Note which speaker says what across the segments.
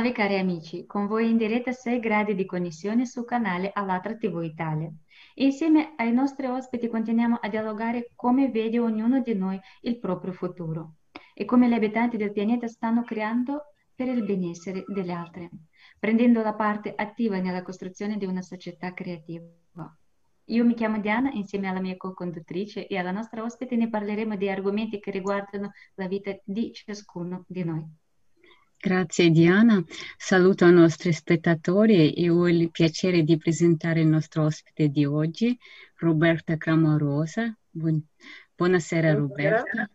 Speaker 1: Salve cari amici, con voi in diretta 6 gradi di connessione sul canale Allatra TV Italia. Insieme ai nostri ospiti continuiamo a dialogare come vede ognuno di noi il proprio futuro e come gli abitanti del pianeta stanno creando per il benessere delle altre, prendendo la parte attiva nella costruzione di una società creativa. Io mi chiamo Diana, insieme alla mia co-conduttrice e alla nostra ospite ne parleremo di argomenti che riguardano la vita di ciascuno di noi.
Speaker 2: Grazie Diana, saluto i nostri spettatori e ho il piacere di presentare il nostro ospite di oggi, Roberta Clamorosa. Buon... Buonasera Roberta,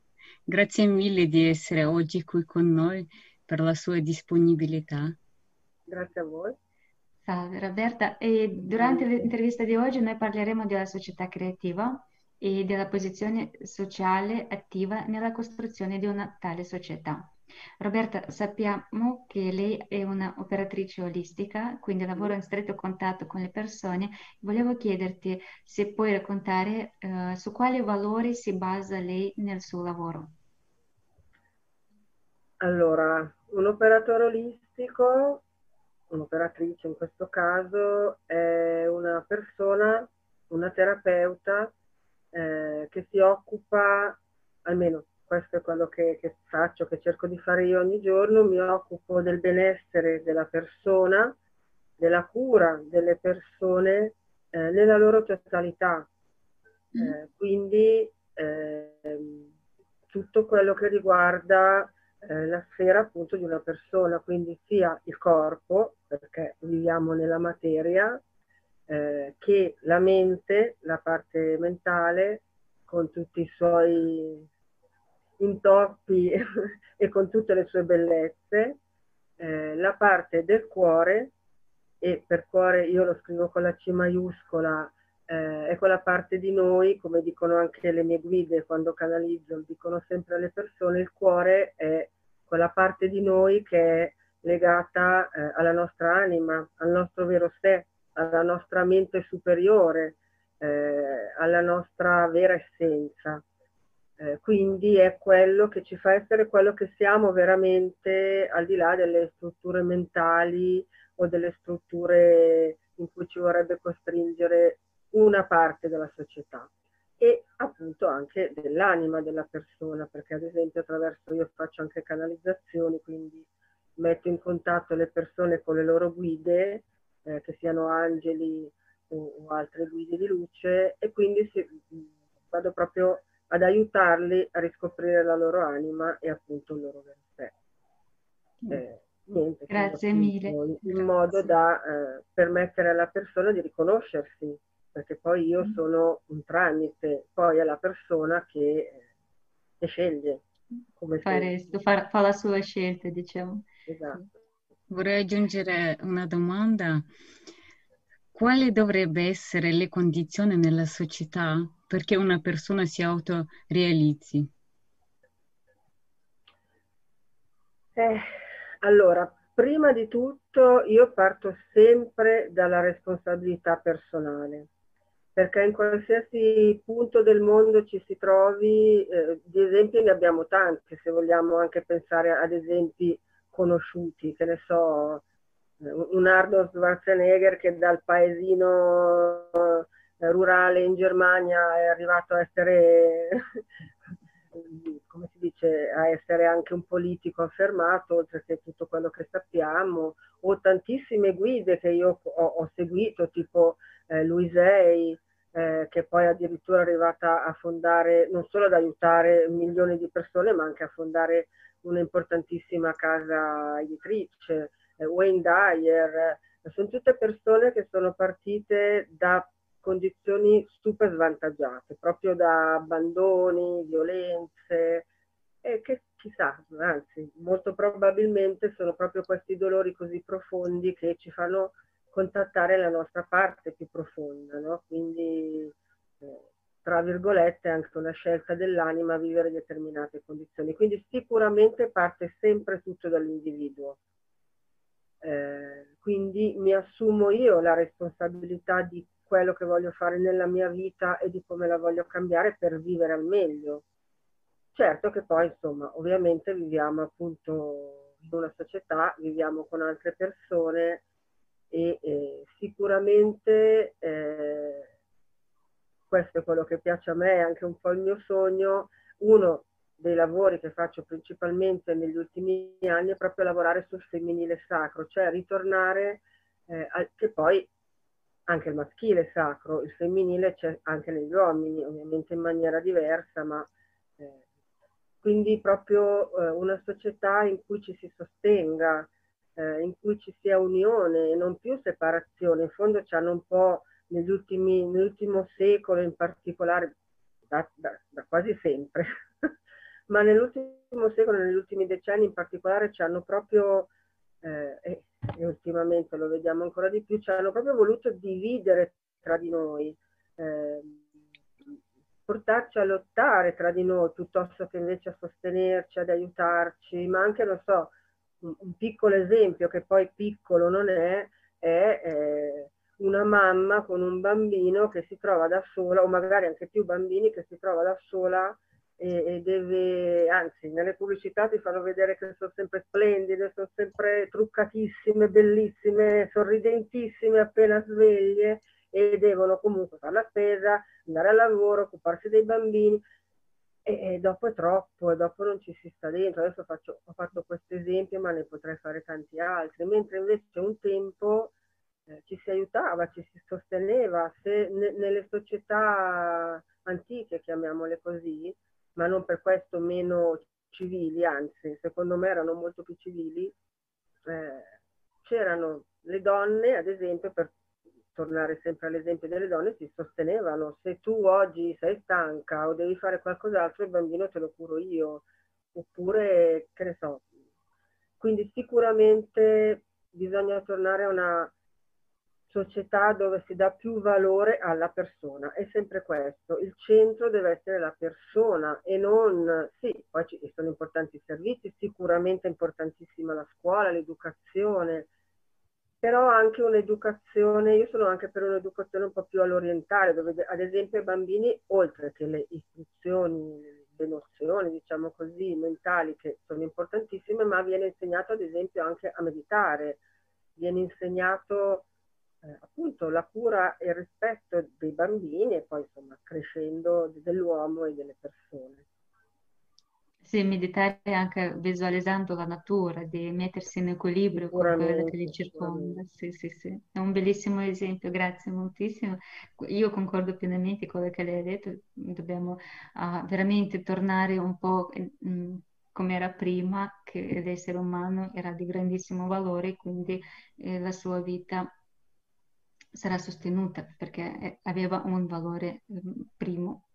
Speaker 2: grazie mille di essere oggi qui con noi per la sua disponibilità.
Speaker 3: Grazie a voi.
Speaker 1: Salve Roberta, e durante l'intervista di oggi noi parleremo della società creativa e della posizione sociale attiva nella costruzione di una tale società. Roberta, sappiamo che lei è un'operatrice olistica, quindi lavora in stretto contatto con le persone. Volevo chiederti se puoi raccontare uh, su quali valori si basa lei nel suo lavoro.
Speaker 3: Allora, un operatore olistico, un'operatrice in questo caso, è una persona, una terapeuta eh, che si occupa, almeno questo è quello che, che, faccio, che cerco di fare io ogni giorno, mi occupo del benessere della persona, della cura delle persone eh, nella loro totalità. Mm. Eh, quindi eh, tutto quello che riguarda eh, la sfera appunto di una persona, quindi sia il corpo, perché viviamo nella materia, eh, che la mente, la parte mentale, con tutti i suoi intoppi e con tutte le sue bellezze, eh, la parte del cuore, e per cuore io lo scrivo con la C maiuscola, eh, è quella parte di noi, come dicono anche le mie guide quando canalizzo, dicono sempre alle persone, il cuore è quella parte di noi che è legata eh, alla nostra anima, al nostro vero sé, alla nostra mente superiore, eh, alla nostra vera essenza. Eh, quindi è quello che ci fa essere quello che siamo veramente al di là delle strutture mentali o delle strutture in cui ci vorrebbe costringere una parte della società e appunto anche dell'anima della persona, perché ad esempio attraverso io faccio anche canalizzazioni, quindi metto in contatto le persone con le loro guide, eh, che siano angeli o, o, altre guide di luce, e quindi si, vado proprio ad aiutarli a riscoprire la loro anima e appunto il loro vero sé.
Speaker 1: Mm. Eh, niente, Grazie mille.
Speaker 3: In Grazie. modo da eh, permettere alla persona di riconoscersi, perché poi io mm. sono un tramite, poi è la persona che, che sceglie.
Speaker 1: Come Fare, fa, fa la sua scelta, diciamo.
Speaker 3: Esatto.
Speaker 2: Vorrei aggiungere una domanda. Quali dovrebbero essere le condizioni nella società perché una persona si autorealizzi?
Speaker 3: Eh, allora, prima di tutto io parto sempre dalla responsabilità personale, perché in qualsiasi punto del mondo ci si trovi, eh, di esempi ne abbiamo tanti, se vogliamo anche pensare ad esempi conosciuti, che ne so, un Arnold Schwarzenegger che dal paesino eh, rurale in Germania è arrivato a essere, come si dice, a essere anche un politico affermato, oltre che tutto quello che sappiamo, o tantissime guide che io ho, ho seguito, tipo eh, Luisei, eh, che poi addirittura è arrivata a fondare, non solo ad aiutare milioni di persone, ma anche a fondare un'importantissima casa editrice, eh, Wayne Dyer, sono tutte persone che sono partite da condizioni super svantaggiate, proprio da abbandoni, violenze, e che chissà, anzi, molto probabilmente sono proprio questi dolori così profondi che ci fanno contattare la nostra parte più profonda, no? Quindi, eh, tra virgolette, anche una scelta dell'anima vivere determinate condizioni. Quindi sicuramente parte sempre tutto dall'individuo. Eh, quindi mi assumo io la responsabilità di quello che voglio fare nella mia vita e di come la voglio cambiare per vivere al meglio. Certo che poi, insomma, ovviamente viviamo appunto in una società, viviamo con altre persone e eh, sicuramente eh, questo è quello che piace a me, è anche un po' il mio sogno. Uno dei lavori che faccio principalmente negli ultimi anni è proprio lavorare sul femminile sacro, cioè ritornare, eh, al, che poi anche il maschile sacro, il femminile c'è anche negli uomini, ovviamente in maniera diversa, ma eh, quindi proprio eh, una società in cui ci si sostenga, eh, in cui ci sia unione e non più separazione. In fondo ci hanno un po' negli ultimi, nell'ultimo secolo in particolare, da, da, da quasi sempre, ma nell'ultimo secolo, negli ultimi decenni in particolare ci hanno proprio, eh, e, e, ultimamente lo vediamo ancora di più, ci hanno proprio voluto dividere tra di noi, eh, portarci a lottare tra di noi piuttosto che invece a sostenerci, ad aiutarci, ma anche, non so, un, un piccolo esempio che poi piccolo non è, è eh, una mamma con un bambino che si trova da sola, o magari anche più bambini che si trova da sola e, deve, anzi, nelle pubblicità ti fanno vedere che sono sempre splendide, sono sempre truccatissime, bellissime, sorridentissime appena sveglie e devono comunque fare la spesa, andare al lavoro, occuparsi dei bambini e, e dopo è troppo e dopo non ci si sta dentro. Adesso faccio, ho fatto questo esempio ma ne potrei fare tanti altri, mentre invece un tempo eh, ci si aiutava, ci si sosteneva, se ne, nelle società antiche, chiamiamole così, ma non per questo meno civili, anzi, secondo me erano molto più civili, eh, c'erano le donne, ad esempio, per tornare sempre all'esempio delle donne, si sostenevano. Se tu oggi sei stanca o devi fare qualcos'altro, il bambino te lo curo io, oppure, che ne so. Quindi sicuramente bisogna tornare a una società dove si dà più valore alla persona. È sempre questo. Il centro deve essere la persona e non... Sì, poi ci sono importanti servizi, sicuramente è importantissima la scuola, l'educazione, però anche un'educazione, io sono anche per un'educazione un po' più all'orientale, dove ad esempio i bambini, oltre che le istruzioni, le nozioni, diciamo così, mentali, che sono importantissime, ma viene insegnato ad esempio anche a meditare, viene insegnato eh, appunto la cura e il rispetto dei bambini e poi insomma crescendo dell'uomo e delle persone.
Speaker 1: Sì, meditare anche visualizzando la natura, di mettersi in equilibrio con quello che li circonda. Sì, sì, sì. È un bellissimo esempio, grazie moltissimo. Io concordo pienamente con quello che lei ha detto, dobbiamo uh, veramente tornare un po' mm, come era prima, che l'essere umano era di grandissimo valore, quindi eh, la sua vita sarà sostenuta perché aveva un valore mm, primo,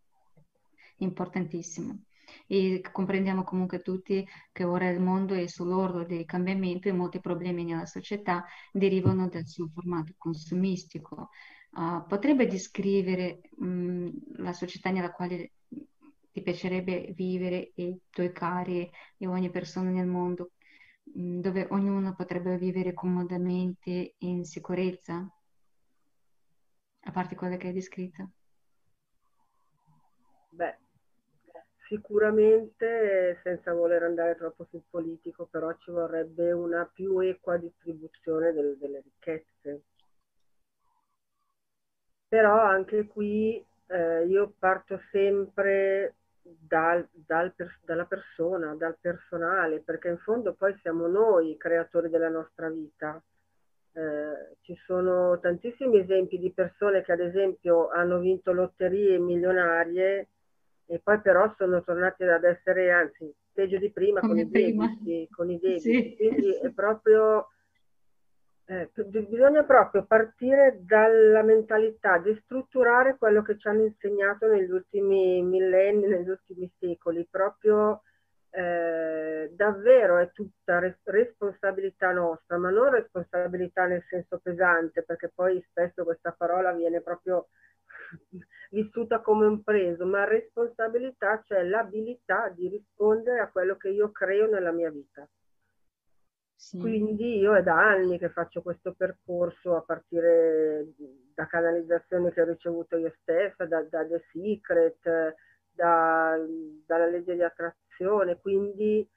Speaker 1: importantissimo. E comprendiamo comunque tutti che ora il mondo è sull'orlo dei cambiamenti e molti problemi nella società derivano dal suo formato consumistico. Uh, potrebbe descrivere um, la società nella quale ti piacerebbe vivere e i tuoi cari e ogni persona nel mondo, um, dove ognuno potrebbe vivere comodamente in sicurezza? A parte quelle che hai descritto?
Speaker 3: Beh, sicuramente senza voler andare troppo sul politico, però ci vorrebbe una più equa distribuzione del, delle ricchezze. Però anche qui eh, io parto sempre dal, dal, dalla persona, dal personale, perché in fondo poi siamo noi i creatori della nostra vita eh, ci sono tantissimi esempi di persone che ad esempio hanno vinto lotterie milionarie e poi però sono tornate ad essere, anzi, peggio di prima con i debiti. Con i debiti. Sì. Quindi è proprio, eh, bisogna proprio partire dalla mentalità di strutturare quello che ci hanno insegnato negli ultimi millenni, negli ultimi secoli, proprio eh, davvero è tutta res- responsabilità nostra, ma non responsabilità nel senso pesante, perché poi spesso questa parola viene proprio vissuta come un preso, ma responsabilità, cioè l'abilità di rispondere a quello che io creo nella mia vita. Sì. Quindi io è da anni che faccio questo percorso a partire da canalizzazioni che ho ricevuto io stessa, da, da The Secret, da, dalla legge di attrazione, quindi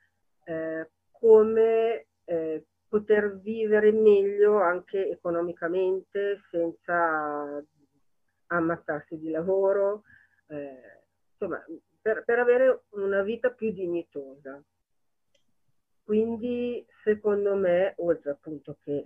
Speaker 3: eh, come eh, poter vivere meglio anche economicamente senza ammazzarsi di lavoro, eh, insomma, per, per avere una vita più dignitosa. Quindi, secondo me, oltre appunto che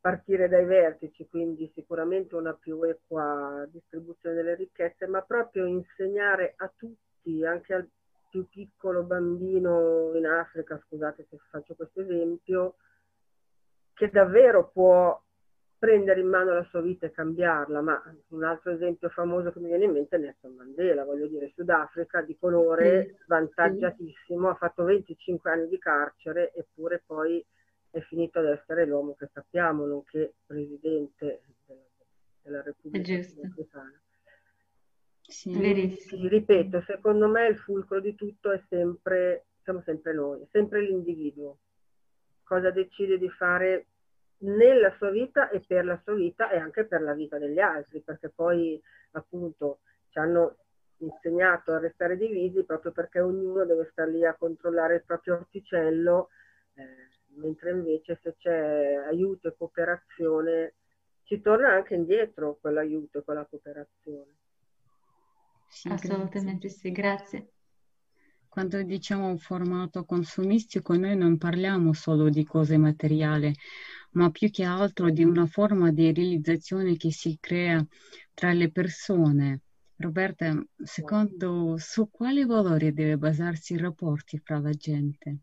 Speaker 3: partire dai vertici, quindi sicuramente una più equa distribuzione delle ricchezze, ma proprio insegnare a tutti, anche al più piccolo bambino in Africa, scusate se faccio questo esempio, che davvero può prendere in mano la sua vita e cambiarla, ma un altro esempio famoso che mi viene in mente è Nelson Mandela, voglio dire, Sudafrica di colore, svantaggiatissimo, ha fatto 25 anni di carcere, eppure poi è finito ad essere l'uomo che sappiamo, nonché presidente della Repubblica Africana. Sì. sì, ripeto, secondo me il fulcro di tutto è sempre, siamo sempre noi, è sempre l'individuo. Cosa decide di fare nella sua vita e per la sua vita e anche per la vita degli altri, perché poi appunto ci hanno insegnato a restare divisi proprio perché ognuno deve stare lì a controllare il proprio orticello, eh, mentre invece se c'è aiuto e cooperazione ci torna anche indietro quell'aiuto e quella cooperazione.
Speaker 1: Sì, Assolutamente grazie. sì, grazie.
Speaker 2: Quando diciamo un formato consumistico, noi non parliamo solo di cose materiali, ma più che altro di una forma di realizzazione che si crea tra le persone. Roberta, secondo su quali valori deve basarsi i rapporti fra la gente?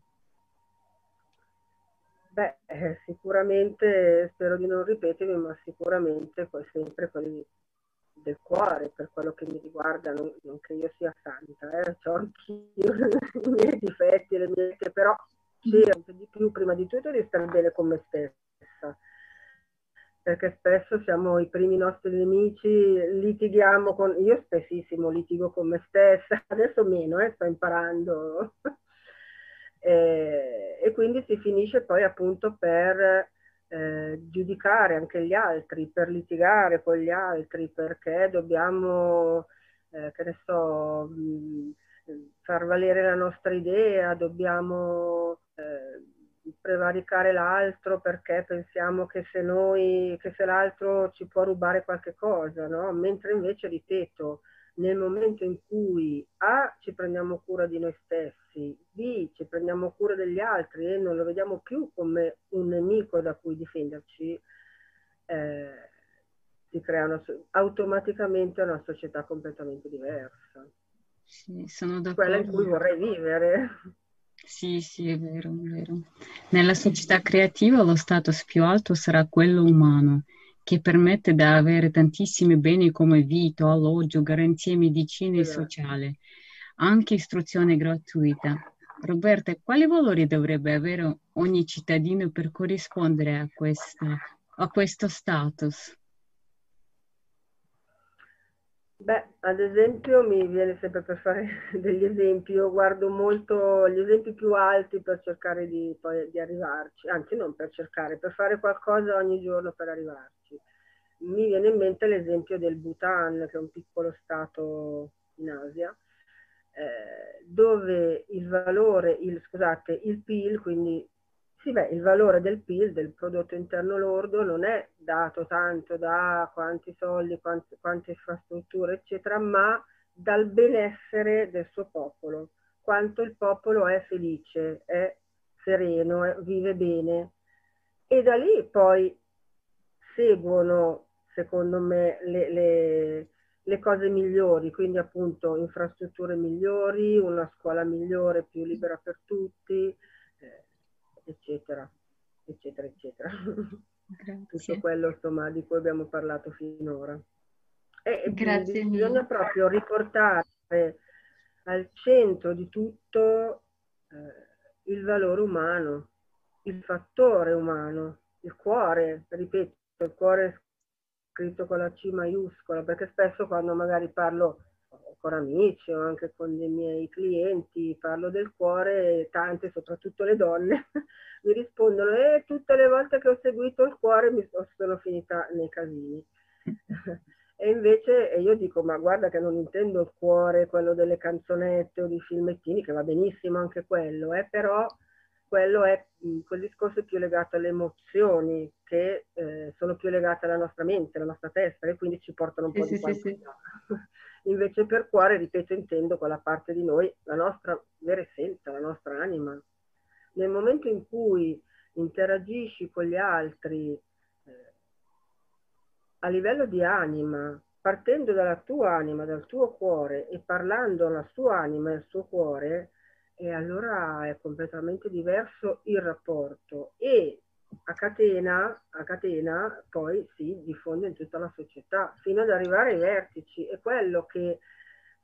Speaker 3: Beh, eh, sicuramente, spero di non ripetermi, ma sicuramente sempre quelli del cuore, per quello che mi riguarda, non, non che io sia santa, eh, ho anch'io i miei difetti, le mie, però cerco di più, prima di tutto, di stare bene con me stessa. Perché spesso siamo i primi nostri nemici, litighiamo con, io spessissimo litigo con me stessa, adesso meno, eh, sto imparando, e, e, quindi si finisce poi appunto per eh, giudicare anche gli altri, per litigare con gli altri, perché dobbiamo, eh, che ne so, mh, far valere la nostra idea, dobbiamo... Eh, prevaricare l'altro perché pensiamo che se noi, che se l'altro ci può rubare qualche cosa, no? Mentre invece, ripeto, nel momento in cui A ci prendiamo cura di noi stessi, B ci prendiamo cura degli altri e non lo vediamo più come un nemico da cui difenderci, eh, si crea una, automaticamente una società completamente diversa.
Speaker 2: Sì, sono d'accordo.
Speaker 3: Quella in cui vorrei vivere.
Speaker 2: Sì, sì, è vero, è vero. Nella società creativa lo status più alto sarà quello umano, che permette di avere tantissimi beni come vitto, alloggio, garanzie medicine e sociale, anche istruzione gratuita. Roberta, quali valori dovrebbe avere ogni cittadino per corrispondere a, questa, a questo status?
Speaker 3: Beh, ad esempio mi viene sempre per fare degli esempi, io guardo molto gli esempi più alti per cercare di, poi, di arrivarci, anzi non per cercare, per fare qualcosa ogni giorno per arrivarci. Mi viene in mente l'esempio del Bhutan, che è un piccolo stato in Asia, eh, dove il valore, il, scusate, il PIL, quindi beh, il valore del PIL, del prodotto interno lordo, non è dato tanto da quanti soldi, quante, quante infrastrutture, eccetera, ma dal benessere del suo popolo, quanto il popolo è felice, è sereno, è, vive bene. E da lì poi seguono, secondo me, le, le, le cose migliori, quindi appunto infrastrutture migliori, una scuola migliore, più libera per tutti, eccetera, eccetera, eccetera. Grazie. Tutto quello insomma, di cui abbiamo parlato finora. E Grazie bisogna proprio riportare al centro di tutto eh, il valore umano, il fattore umano, il cuore, ripeto, il cuore scritto con la C maiuscola, perché spesso quando magari parlo con amici o anche con i miei clienti, parlo del cuore, tante, soprattutto le donne, mi rispondono e eh, tutte le volte che ho seguito il cuore mi sono finita nei casini. e invece io dico, ma guarda che non intendo il cuore, quello delle canzonette o di filmettini, che va benissimo anche quello, eh, però quello è quel discorso è più legato alle emozioni che eh, sono più legate alla nostra mente, alla nostra testa e quindi ci portano un po'
Speaker 1: sì,
Speaker 3: di.
Speaker 1: Sì, sì.
Speaker 3: Invece per cuore, ripeto, intendo quella parte di noi, la nostra vera essenza, la nostra anima. Nel momento in cui interagisci con gli altri eh, a livello di anima, partendo dalla tua anima, dal tuo cuore e parlando alla sua anima e al suo cuore, e allora è completamente diverso il rapporto e a catena, a catena poi si diffonde in tutta la società fino ad arrivare ai vertici. È quello che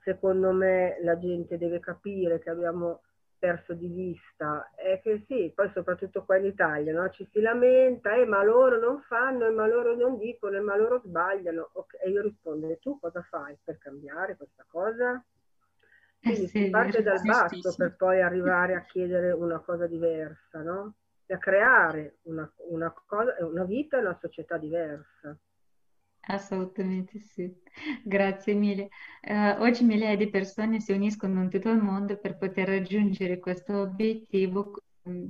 Speaker 3: secondo me la gente deve capire che abbiamo perso di vista è che sì, poi soprattutto qua in Italia no? ci si lamenta, eh, ma loro non fanno, eh, ma loro non dicono, eh, ma loro sbagliano. Okay. E io rispondo, e tu cosa fai per cambiare questa cosa? Quindi eh sì, si parte dal basso per poi arrivare a chiedere una cosa diversa, no? E a creare una, una, cosa, una vita e una società diversa.
Speaker 1: Assolutamente sì, grazie mille. Uh, oggi migliaia di persone si uniscono in tutto il mondo per poter raggiungere questo obiettivo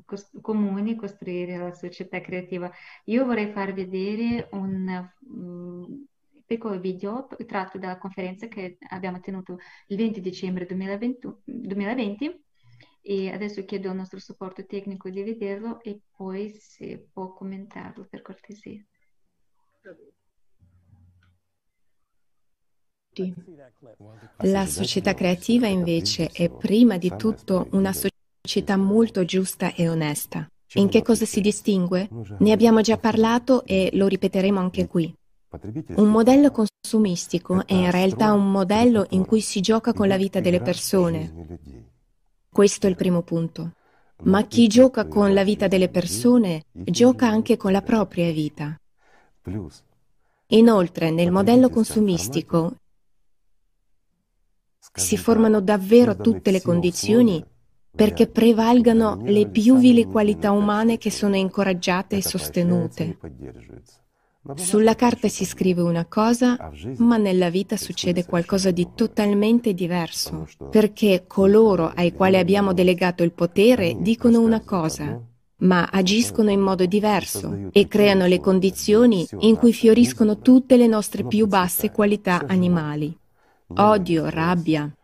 Speaker 1: cos- comune, costruire la società creativa. Io vorrei far vedere un um, piccolo video tratto dalla conferenza che abbiamo tenuto il 20 dicembre 2020, 2020 e adesso chiedo al nostro supporto tecnico di vederlo e poi se può commentarlo per cortesia.
Speaker 4: La società creativa invece è prima di tutto una società molto giusta e onesta. In che cosa si distingue? Ne abbiamo già parlato e lo ripeteremo anche qui. Un modello consumistico è in realtà un modello in cui si gioca con la vita delle persone. Questo è il primo punto. Ma chi gioca con la vita delle persone gioca anche con la propria vita. Inoltre, nel modello consumistico si formano davvero tutte le condizioni perché prevalgano le più vili qualità umane che sono incoraggiate e sostenute. Sulla carta si scrive una cosa, ma nella vita succede qualcosa di totalmente diverso, perché coloro ai quali abbiamo delegato il potere dicono una cosa, ma agiscono in modo diverso e creano le condizioni in cui fioriscono tutte le nostre più basse qualità animali. Odio, rabbia,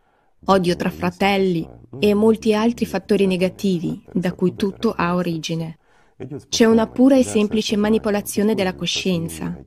Speaker 4: odio tra fratelli e molti altri fattori negativi da cui tutto ha origine. C'è una pura e semplice manipolazione della coscienza.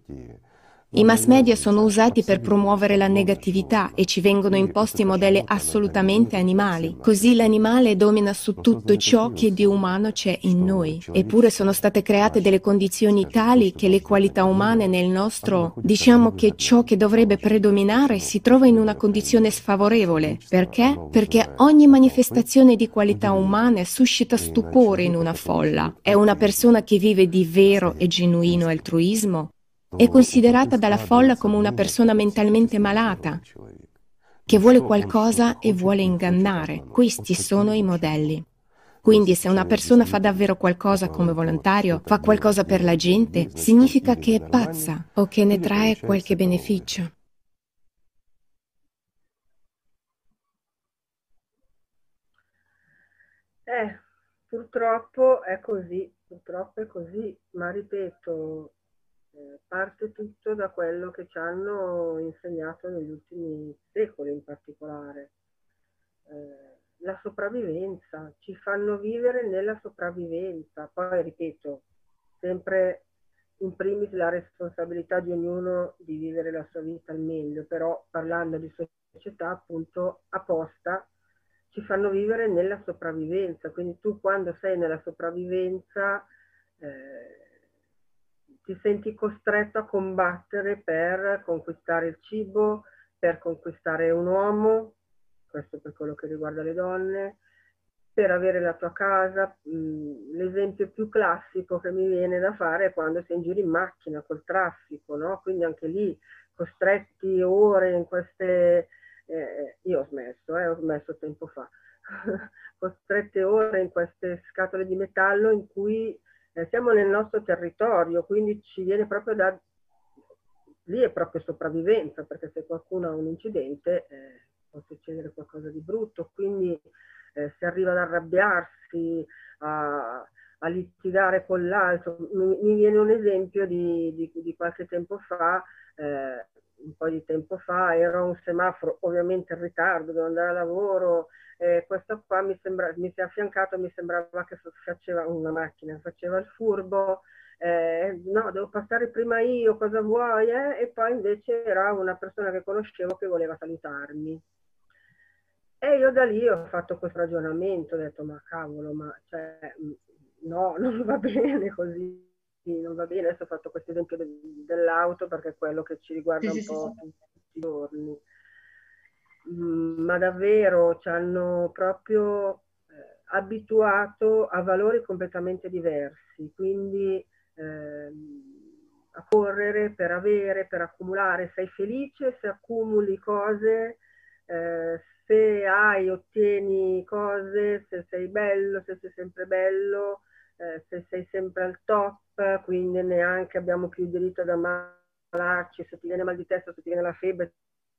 Speaker 4: I mass media sono usati per promuovere la negatività e ci vengono imposti modelli assolutamente animali. Così l'animale domina su tutto ciò che di umano c'è in noi. Eppure sono state create delle condizioni tali che le qualità umane nel nostro, diciamo che ciò che dovrebbe predominare si trova in una condizione sfavorevole. Perché? Perché ogni manifestazione di qualità umane suscita stupore in una folla. È una persona che vive di vero e genuino altruismo è considerata dalla folla come una persona mentalmente malata, che vuole qualcosa e vuole ingannare. Questi sono i modelli. Quindi se una persona fa davvero qualcosa come volontario, fa qualcosa per la gente, significa che è pazza o che ne trae qualche beneficio.
Speaker 3: Eh, purtroppo è così, purtroppo è così, ma ripeto, eh, parte tutto da quello che ci hanno insegnato negli ultimi secoli in particolare. Eh, la sopravvivenza, ci fanno vivere nella sopravvivenza. Poi ripeto, sempre in primis la responsabilità di ognuno di vivere la sua vita al meglio, però parlando di società appunto apposta ci fanno vivere nella sopravvivenza, quindi tu quando sei nella sopravvivenza eh, ti senti costretto a combattere per conquistare il cibo, per conquistare un uomo, questo per quello che riguarda le donne, per avere la tua casa. Mm, l'esempio più classico che mi viene da fare è quando sei in giro in macchina col traffico, no? Quindi anche lì costretti ore in queste... Eh, io ho smesso, eh, ho smesso tempo fa, costrette ore in queste scatole di metallo in cui eh, siamo nel nostro territorio, quindi ci viene proprio da... Lì è proprio sopravvivenza, perché se qualcuno ha un incidente eh, può succedere qualcosa di brutto, quindi eh, si arriva ad arrabbiarsi, a, a litigare con l'altro. Mi, mi, viene un esempio di, di, di qualche tempo fa, eh, un po' di tempo fa, ero a un semaforo, ovviamente in ritardo, devo andare a lavoro, eh, questo qua mi, sembra, mi si è affiancato, mi sembrava che faceva una macchina, faceva il furbo, eh, no, devo passare prima io, cosa vuoi? Eh? E poi invece era una persona che conoscevo che voleva salutarmi. E io da lì ho fatto questo ragionamento, ho detto ma cavolo, ma cioè, no, non va bene così, non va bene. Adesso ho fatto questo esempio de- dell'auto perché è quello che ci riguarda sì, un sì, po' sì. tutti i giorni. Mm, ma davvero ci hanno proprio eh, abituato a valori completamente diversi, quindi eh, a correre per avere, per accumulare. Sei felice se accumuli cose, eh, se hai, ottieni cose, se sei bello, se sei sempre bello, eh, se sei sempre al top, quindi neanche abbiamo più diritto ad ammalarci, se ti viene mal di testa, se ti viene la febbre,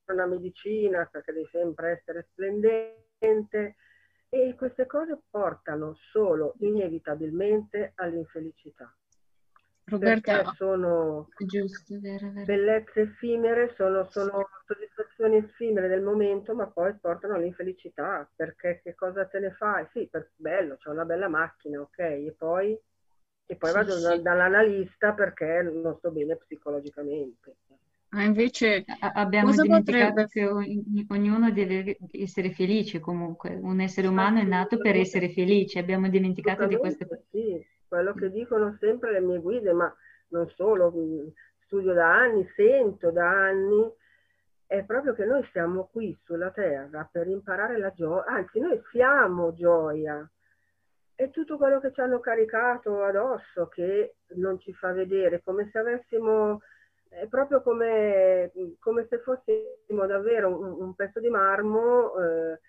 Speaker 3: una medicina perché devi sempre essere splendente e queste cose portano solo inevitabilmente all'infelicità. Roberta, perché sono giusto, vero, vero. bellezze effimere, sono, sono soddisfazioni effimere del momento, ma poi portano all'infelicità, perché che cosa te ne fai? Sì, per, bello, c'è una bella macchina, ok, e poi, e poi sì, vado sì. dall'analista perché non sto bene psicologicamente.
Speaker 2: Ma invece
Speaker 1: abbiamo dimenticato potrebbe... che ognuno deve essere felice comunque, un essere umano è nato per essere felice, abbiamo dimenticato di queste cose.
Speaker 3: Sì quello che dicono sempre le mie guide, ma non solo, studio da anni, sento da anni, è proprio che noi siamo qui sulla terra per imparare la gioia, anzi noi siamo gioia. È tutto quello che ci hanno caricato addosso che non ci fa vedere, come se avessimo, è proprio come, come se fossimo davvero un, un pezzo di marmo. Eh,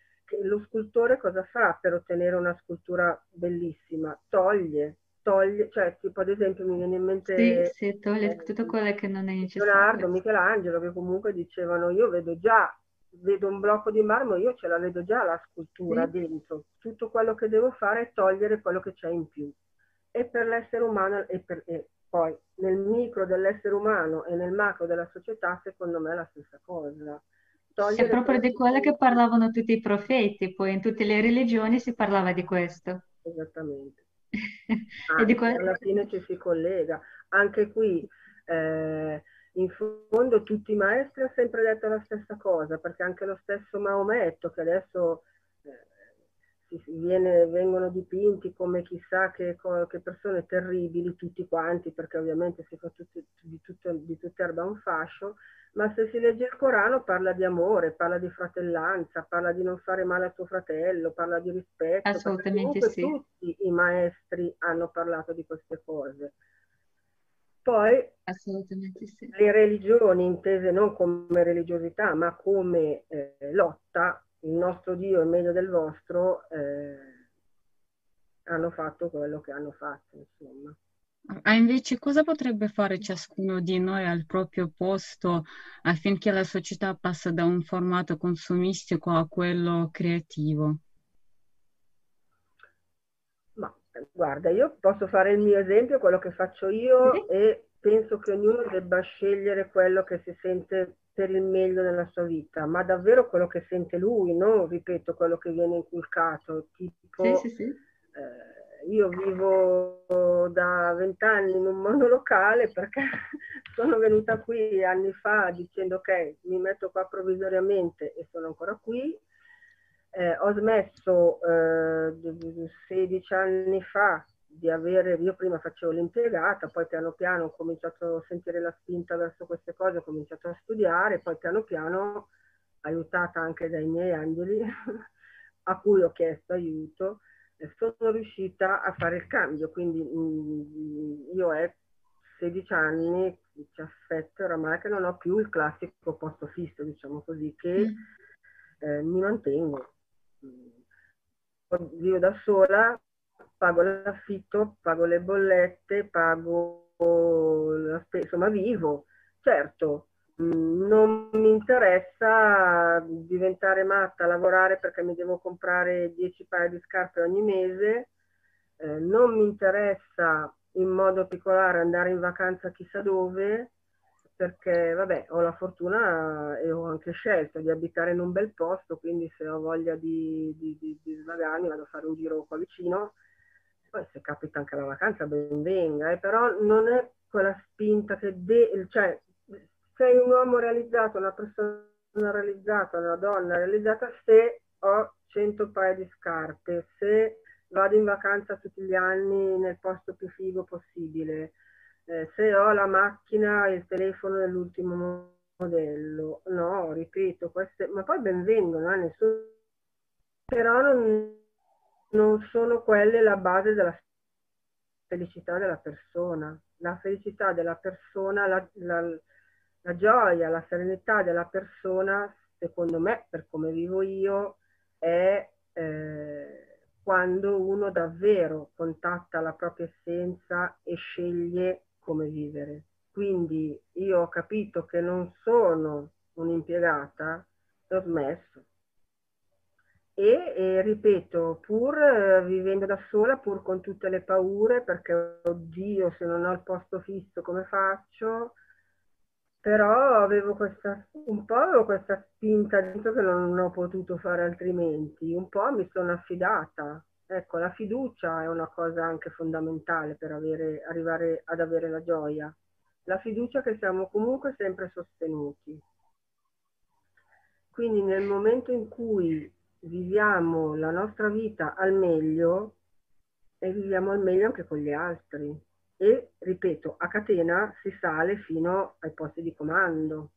Speaker 3: lo scultore cosa fa per ottenere una scultura bellissima? Toglie, toglie, cioè tipo ad esempio mi viene in mente
Speaker 1: sì, sì, toglie eh, tutto quello che non è necessario.
Speaker 3: Leonardo, Michelangelo che comunque dicevano io vedo già, vedo un blocco di marmo, io ce la vedo già la scultura sì. dentro, tutto quello che devo fare è togliere quello che c'è in più. E per l'essere umano e, per, e poi nel micro dell'essere umano e nel macro della società secondo me è la stessa cosa.
Speaker 1: Togliere è proprio di quello che parlavano tutti i profeti, poi in tutte le religioni si parlava di questo.
Speaker 3: Esattamente. Ah, e qual... alla fine ci si collega. Anche qui, eh, in fondo, tutti i maestri hanno sempre detto la stessa cosa, perché anche lo stesso Maometto, che adesso eh, viene, vengono dipinti come chissà che, che, persone terribili, tutti quanti, perché ovviamente si fa tutti, di, tutto, di tutta erba un fascio, ma se si legge il Corano parla di amore, parla di fratellanza, parla di non fare male a tuo fratello, parla di rispetto.
Speaker 1: Assolutamente sì.
Speaker 3: Tutti i maestri hanno parlato di queste cose. Poi
Speaker 1: sì.
Speaker 3: le religioni intese non come religiosità, ma come eh, lotta, il nostro Dio è meglio del vostro, eh, hanno fatto quello che hanno fatto, insomma.
Speaker 2: Ah, invece cosa potrebbe fare ciascuno di noi al proprio posto affinché la società passi da un formato consumistico a quello creativo?
Speaker 3: Ma guarda, io posso fare il mio esempio, quello che faccio io sì. e penso che ognuno debba scegliere quello che si sente per il meglio nella sua vita, ma davvero quello che sente lui, non ripeto quello che viene inculcato, tipo sì, sì. Eh, io vivo da vent'anni in un monolocale perché sono venuta qui anni fa dicendo ok, mi metto qua provvisoriamente e sono ancora qui. Eh, ho smesso eh, 16 anni fa di avere, io prima facevo l'impiegata, poi piano piano ho cominciato a sentire la spinta verso queste cose, ho cominciato a studiare, poi piano piano, aiutata anche dai miei angeli, a cui ho chiesto aiuto, sono riuscita a fare il cambio, quindi mh, mm, io è 16 anni, 17 oramai che non ho più il classico posto fisso, diciamo così, che mm. eh, mi mantengo. Vivo da sola, pago l'affitto, pago le bollette, pago la spesa, insomma vivo. Certo, non mi interessa diventare matta, lavorare perché mi devo comprare 10 paia di scarpe ogni mese, eh, non mi interessa in modo particolare andare in vacanza chissà dove, perché vabbè, ho la fortuna e ho anche scelto di abitare in un bel posto, quindi se ho voglia di, di, di, di svagarmi vado a fare un giro qua vicino, poi se capita anche la vacanza ben venga, eh, però non è quella spinta che de- cioè sei un uomo realizzato, una persona realizzata, una donna realizzata se ho 100 paia di scarpe, se vado in vacanza tutti gli anni nel posto più figo possibile, eh, se ho la macchina e il telefono dell'ultimo modello. No, ripeto, queste, ma poi benvengono, eh, nessuno, però non, non sono quelle la base della felicità della persona. La felicità della persona, la, la, la gioia, la serenità della persona, secondo me, per come vivo io, è eh, quando uno davvero contatta la propria essenza e sceglie come vivere. Quindi io ho capito che non sono un'impiegata e ho smesso. E, e, ripeto, pur eh, vivendo da sola, pur con tutte le paure, perché oddio, se non ho il posto fisso come faccio? Però avevo questa, un po' avevo questa spinta dentro che non ho potuto fare altrimenti, un po' mi sono affidata Ecco, la fiducia è una cosa anche fondamentale per avere, arrivare ad avere la gioia. La fiducia che siamo comunque sempre sostenuti. Quindi nel momento in cui viviamo la nostra vita al meglio, e viviamo al meglio anche con gli altri. E, ripeto, a catena si sale fino ai posti di comando.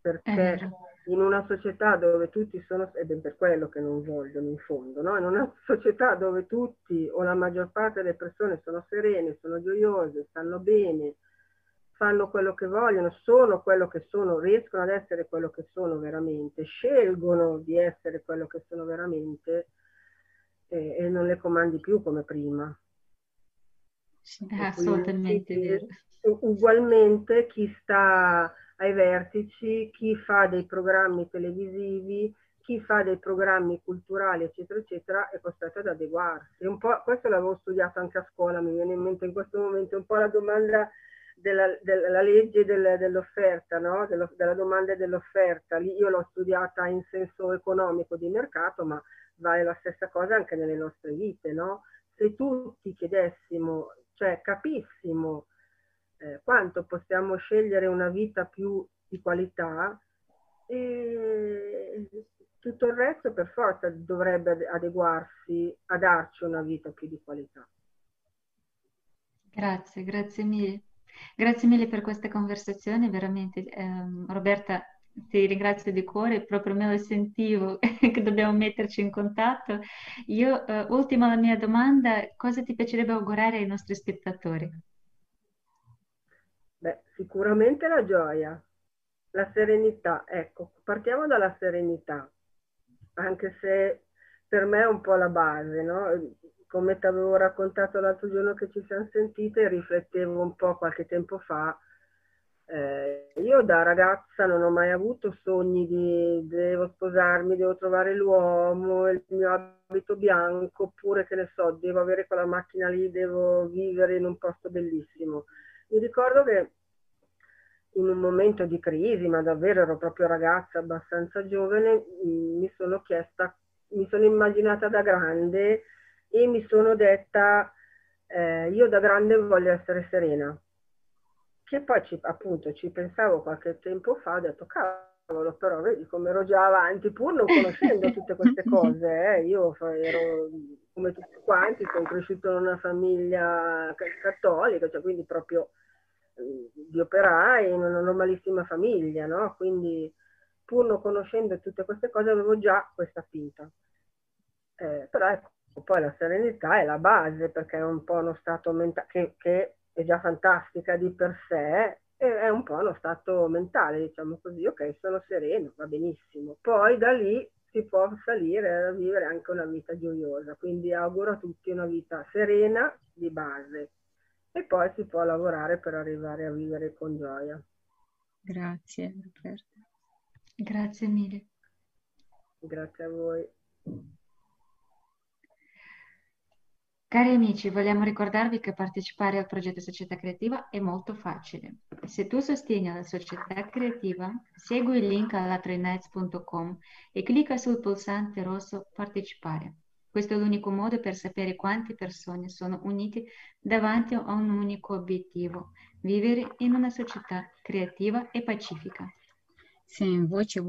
Speaker 3: Perché in una società dove tutti sono, ed è per quello che non vogliono in fondo, no? in una società dove tutti o la maggior parte delle persone sono serene, sono gioiose, stanno bene, fanno quello che vogliono, sono quello che sono, riescono ad essere quello che sono veramente, scelgono di essere quello che sono veramente eh, e non le comandi più come prima.
Speaker 1: Assolutamente vero.
Speaker 3: Ugualmente chi sta ai vertici, chi fa dei programmi televisivi, chi fa dei programmi culturali, eccetera, eccetera, è costretto ad adeguarsi. Un po', questo l'avevo studiato anche a scuola, mi viene in mente in questo momento un po' la domanda della, della legge del, dell'offerta, no? Dello, della domanda dell'offerta. Lì io l'ho studiata in senso economico di mercato, ma vale la stessa cosa anche nelle nostre vite, no? Se tutti chiedessimo, cioè capissimo quanto possiamo scegliere una vita più di qualità e tutto il resto per forza dovrebbe adeguarsi a darci una vita più di qualità.
Speaker 1: Grazie, grazie mille. Grazie mille per questa conversazione, veramente. Eh, Roberta, ti ringrazio di cuore, proprio me lo sentivo che dobbiamo metterci in contatto. Io, eh, ultima la mia domanda, cosa ti piacerebbe augurare ai nostri spettatori?
Speaker 3: Beh, sicuramente la gioia, la serenità. Ecco, partiamo dalla serenità, anche se per me è un po' la base, no? Come ti avevo raccontato l'altro giorno che ci siamo sentite, riflettevo un po' qualche tempo fa. Eh, io da ragazza non ho mai avuto sogni di devo sposarmi, devo trovare l'uomo, il mio abito bianco, oppure che ne so, devo avere quella macchina lì, devo vivere in un posto bellissimo ricordo che in un momento di crisi, ma davvero ero proprio ragazza abbastanza giovane, mm, mi sono chiesta, mi sono immaginata da grande e mi sono detta, eh, io da grande voglio essere serena. Che poi ci, appunto ci pensavo qualche tempo fa, ho detto, cavolo, però vedi come ero già avanti, pur non conoscendo tutte queste cose, eh, io ero come tutti quanti, sono cresciuto in una famiglia cattolica, cioè quindi proprio di operai, in una normalissima famiglia, no? Quindi pur non conoscendo tutte queste cose avevo già questa spinta. Eh, però ecco, poi la serenità è la base perché è un po' uno stato mentale che, che, è già fantastica di per sé, è un po' uno stato mentale, diciamo così, ok, sono sereno, va benissimo. Poi da lì si può salire a vivere anche una vita gioiosa. Quindi auguro a tutti una vita serena di base e poi si può lavorare per arrivare a vivere con gioia.
Speaker 2: Grazie Roberta.
Speaker 1: Grazie mille.
Speaker 3: Grazie a voi.
Speaker 1: Cari amici, vogliamo ricordarvi che partecipare al progetto Società Creativa è molto facile. Se tu sostieni la società creativa, segui il link allatroinights.com e clicca sul pulsante rosso Partecipare. Questo è l'unico modo per sapere quante persone sono unite davanti a un unico obiettivo, vivere in una società creativa e pacifica.
Speaker 2: Se invece,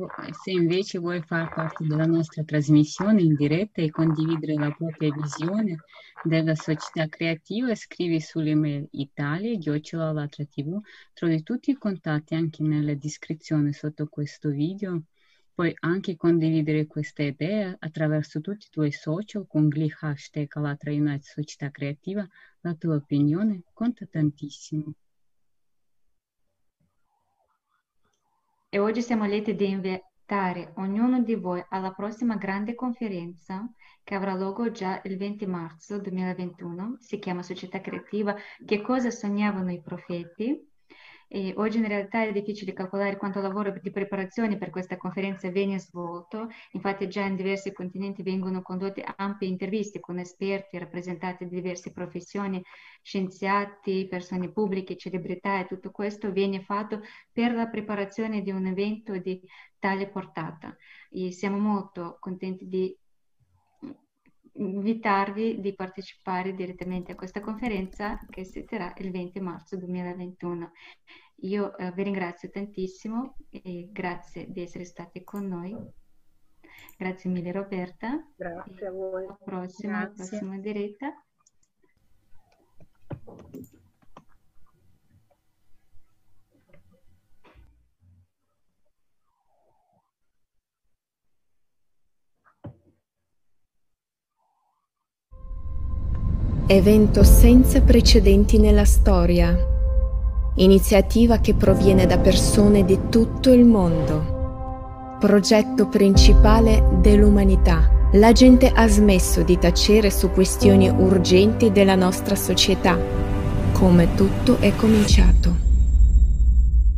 Speaker 2: se invece vuoi far parte della nostra trasmissione in diretta e condividere la propria visione della società creativa, scrivi sull'email italia-tv. Trovi tutti i contatti anche nella descrizione sotto questo video. Puoi anche condividere questa idea attraverso tutti i tuoi social con gli hashtag Alatra United Società Creativa. La tua opinione conta tantissimo.
Speaker 1: e oggi siamo lieti di invitare ognuno di voi alla prossima grande conferenza che avrà luogo già il 20 marzo 2021. Si chiama Società Creativa Che cosa sognavano i profeti? E oggi in realtà è difficile calcolare quanto lavoro di preparazione per questa conferenza viene svolto, infatti già in diversi continenti vengono condotte ampie interviste con esperti rappresentanti di diverse professioni, scienziati, persone pubbliche, celebrità e tutto questo viene fatto per la preparazione di un evento di tale portata. E siamo molto contenti di invitarvi di partecipare direttamente a questa conferenza che si terrà il 20 marzo 2021. Io eh, vi ringrazio tantissimo e grazie di essere stati con noi. Grazie mille Roberta.
Speaker 3: Grazie a voi.
Speaker 1: Alla prossima, alla prossima diretta.
Speaker 4: Evento senza precedenti nella storia. Iniziativa che proviene da persone di tutto il mondo. Progetto principale dell'umanità. La gente ha smesso di tacere su questioni urgenti della nostra società. Come tutto è cominciato.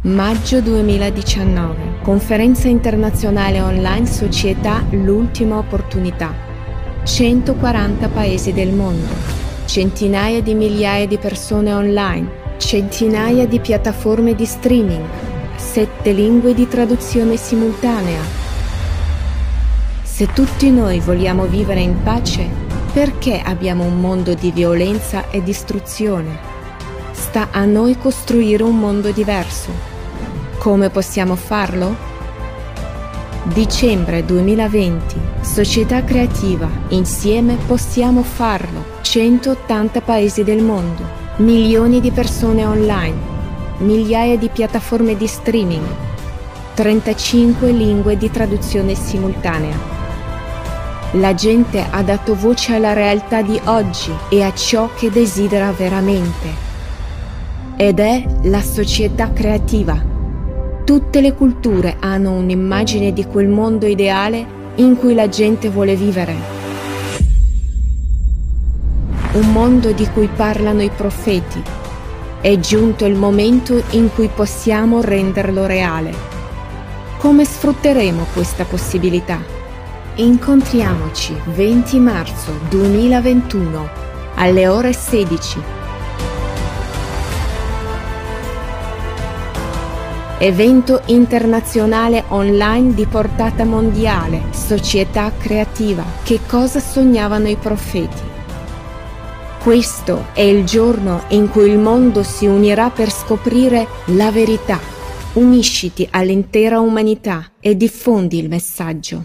Speaker 4: Maggio 2019. Conferenza internazionale online Società L'ultima opportunità. 140 paesi del mondo centinaia di migliaia di persone online, centinaia di piattaforme di streaming, sette lingue di traduzione simultanea. Se tutti noi vogliamo vivere in pace, perché abbiamo un mondo di violenza e distruzione? Sta a noi costruire un mondo diverso. Come possiamo farlo? Dicembre 2020, Società Creativa, insieme possiamo farlo. 180 paesi del mondo, milioni di persone online, migliaia di piattaforme di streaming, 35 lingue di traduzione simultanea. La gente ha dato voce alla realtà di oggi e a ciò che desidera veramente. Ed è la società creativa. Tutte le culture hanno un'immagine di quel mondo ideale in cui la gente vuole vivere un mondo di cui parlano i profeti. È giunto il momento in cui possiamo renderlo reale. Come sfrutteremo questa possibilità? Incontriamoci 20 marzo 2021 alle ore 16. Evento internazionale online di portata mondiale, società creativa. Che cosa sognavano i profeti? Questo è il giorno in cui il mondo si unirà per scoprire la verità. Unisciti all'intera umanità e diffondi il messaggio.